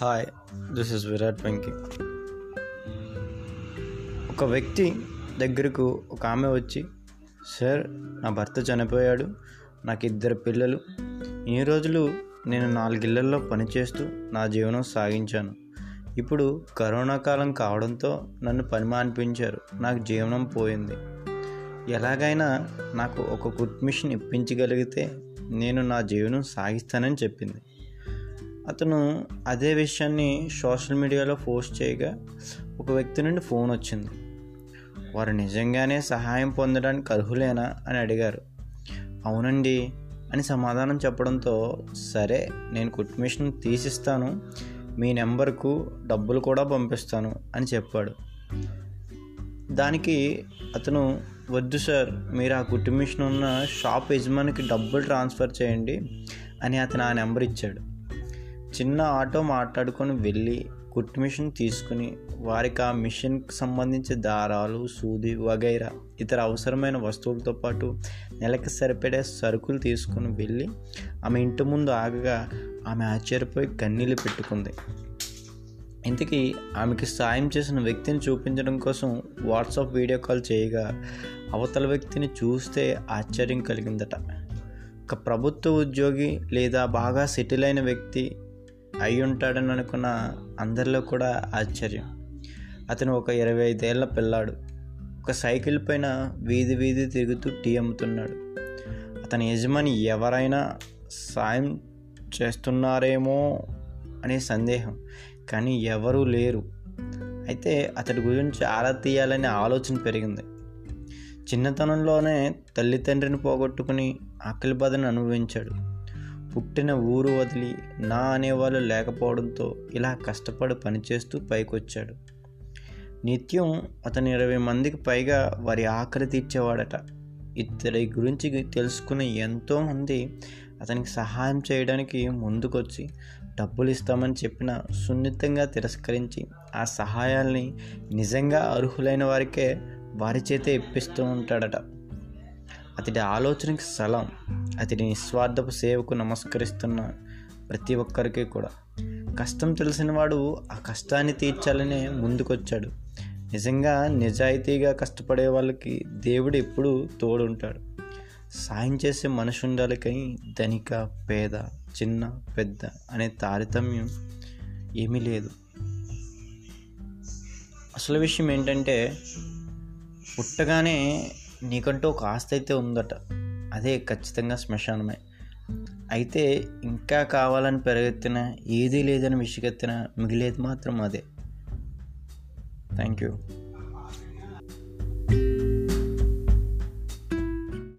Hi this is Virat Venky ఒక వ్యక్తి దగ్గరకు ఒక ఆమె వచ్చి సార్ నా భర్త చనిపోయాడు నాకు ఇద్దరు పిల్లలు. ఈ రోజులు నేను నాలుగిళ్ళల్లో పనిచేస్తూ నా జీవనం సాగించాను. ఇప్పుడు కరోనా కాలం కావడంతో నన్ను పని మానిపించారు. నాకు జీవనం పోయింది. ఎలాగైనా నాకు ఒక కుట్ మిషన్ ఇప్పించగలిగితే నేను నా జీవనం సాగిస్తానని చెప్పింది. అతను అదే విషయాన్ని సోషల్ మీడియాలో పోస్ట్ చేయగా ఒక వ్యక్తి నుండి ఫోన్ వచ్చింది. వారు నిజంగానే సహాయం పొందడానికి అర్హులేనా అని అడిగారు. అవునండి అని సమాధానం చెప్పడంతో సరే నేను కుట్మిషన్ తీసిస్తాను మీ నెంబర్కు డబ్బులు కూడా పంపిస్తాను అని చెప్పాడు. దానికి అతను వద్దు సార్ మీరు ఆ కుటుమిషన్ ఉన్న షాప్ యజమానికి డబ్బులు ట్రాన్స్ఫర్ చేయండి అని అతను ఆ నెంబర్ ఇచ్చాడు. చిన్న ఆటో మాట్లాడుకొని వెళ్ళి కుట్టు మిషన్ తీసుకుని వారికి ఆ మిషన్కి సంబంధించి దారాలు సూది వగైరా ఇతర అవసరమైన వస్తువులతో పాటు నెలకి సరిపడే సరుకులు తీసుకుని వెళ్ళి ఆమె ఇంటి ముందు ఆగగా ఆమె ఆశ్చర్యపోయి కన్నీళ్ళు పెట్టుకుంది. ఇంతకీ ఆమెకి సాయం చేసిన వ్యక్తిని చూపించడం కోసం వాట్సాప్ వీడియో కాల్ చేయగా అవతల వ్యక్తిని చూస్తే ఆశ్చర్యం కలిగిందట. ఒక ప్రభుత్వ ఉద్యోగి లేదా బాగా సెటిల్ అయిన వ్యక్తి అయి ఉంటాడని అనుకున్న అందరిలో కూడా ఆశ్చర్యం. అతను ఒక ఇరవై ఐదేళ్ళ పిల్లాడు. ఒక సైకిల్ పైన వీధి వీధి తిరుగుతూ టీ అమ్ముతున్నాడు. అతని యజమాని ఎవరైనా సాయం చేస్తున్నారేమో అనే సందేహం. కానీ ఎవరూ లేరు. అయితే అతడి గురించి ఆరా తీయాలనే ఆలోచన పెరిగింది. చిన్నతనంలోనే తల్లిదండ్రిని పోగొట్టుకుని ఆకలి బాధను అనుభవించాడు. పుట్టిన ఊరు వదిలి నా అనేవాళ్ళు లేకపోవడంతో ఇలా కష్టపడి పనిచేస్తూ పైకొచ్చాడు. నిత్యం అతను ఇరవై మందికి పైగా వారి ఆకలి తీర్చేవాడట. ఇతడి గురించి తెలుసుకున్న ఎంతోమంది అతనికి సహాయం చేయడానికి ముందుకొచ్చి డబ్బులు ఇస్తామని చెప్పిన సున్నితంగా తిరస్కరించి ఆ సహాయాల్ని నిజంగా అర్హులైన వారికే వారి చేతే ఇప్పిస్తూ ఉంటాడట. అతడి ఆలోచనకి స్థలం అతడి నిస్వార్థపు సేవకు నమస్కరిస్తున్న ప్రతి ఒక్కరికి కూడా. కష్టం తెలిసిన వాడు ఆ కష్టాన్ని తీర్చాలనే ముందుకొచ్చాడు. నిజంగా నిజాయితీగా కష్టపడే వాళ్ళకి దేవుడు ఎప్పుడూ తోడుంటాడు. సాయం చేసే మనిషి ఉండాలి కానీ ధనిక పేద చిన్న పెద్ద అనే తారతమ్యం ఏమీ లేదు. అసలు విషయం ఏంటంటే పుట్టగానే నీకంటూ ఒక ఆస్తి అయితే ఉందట. అదే ఖచ్చితంగా శ్మశానమే. అయితే ఇంకా కావాలని పెరగెత్తిన ఏదీ లేదని విసిగెత్తిన మిగిలేది మాత్రం అదే. Thank you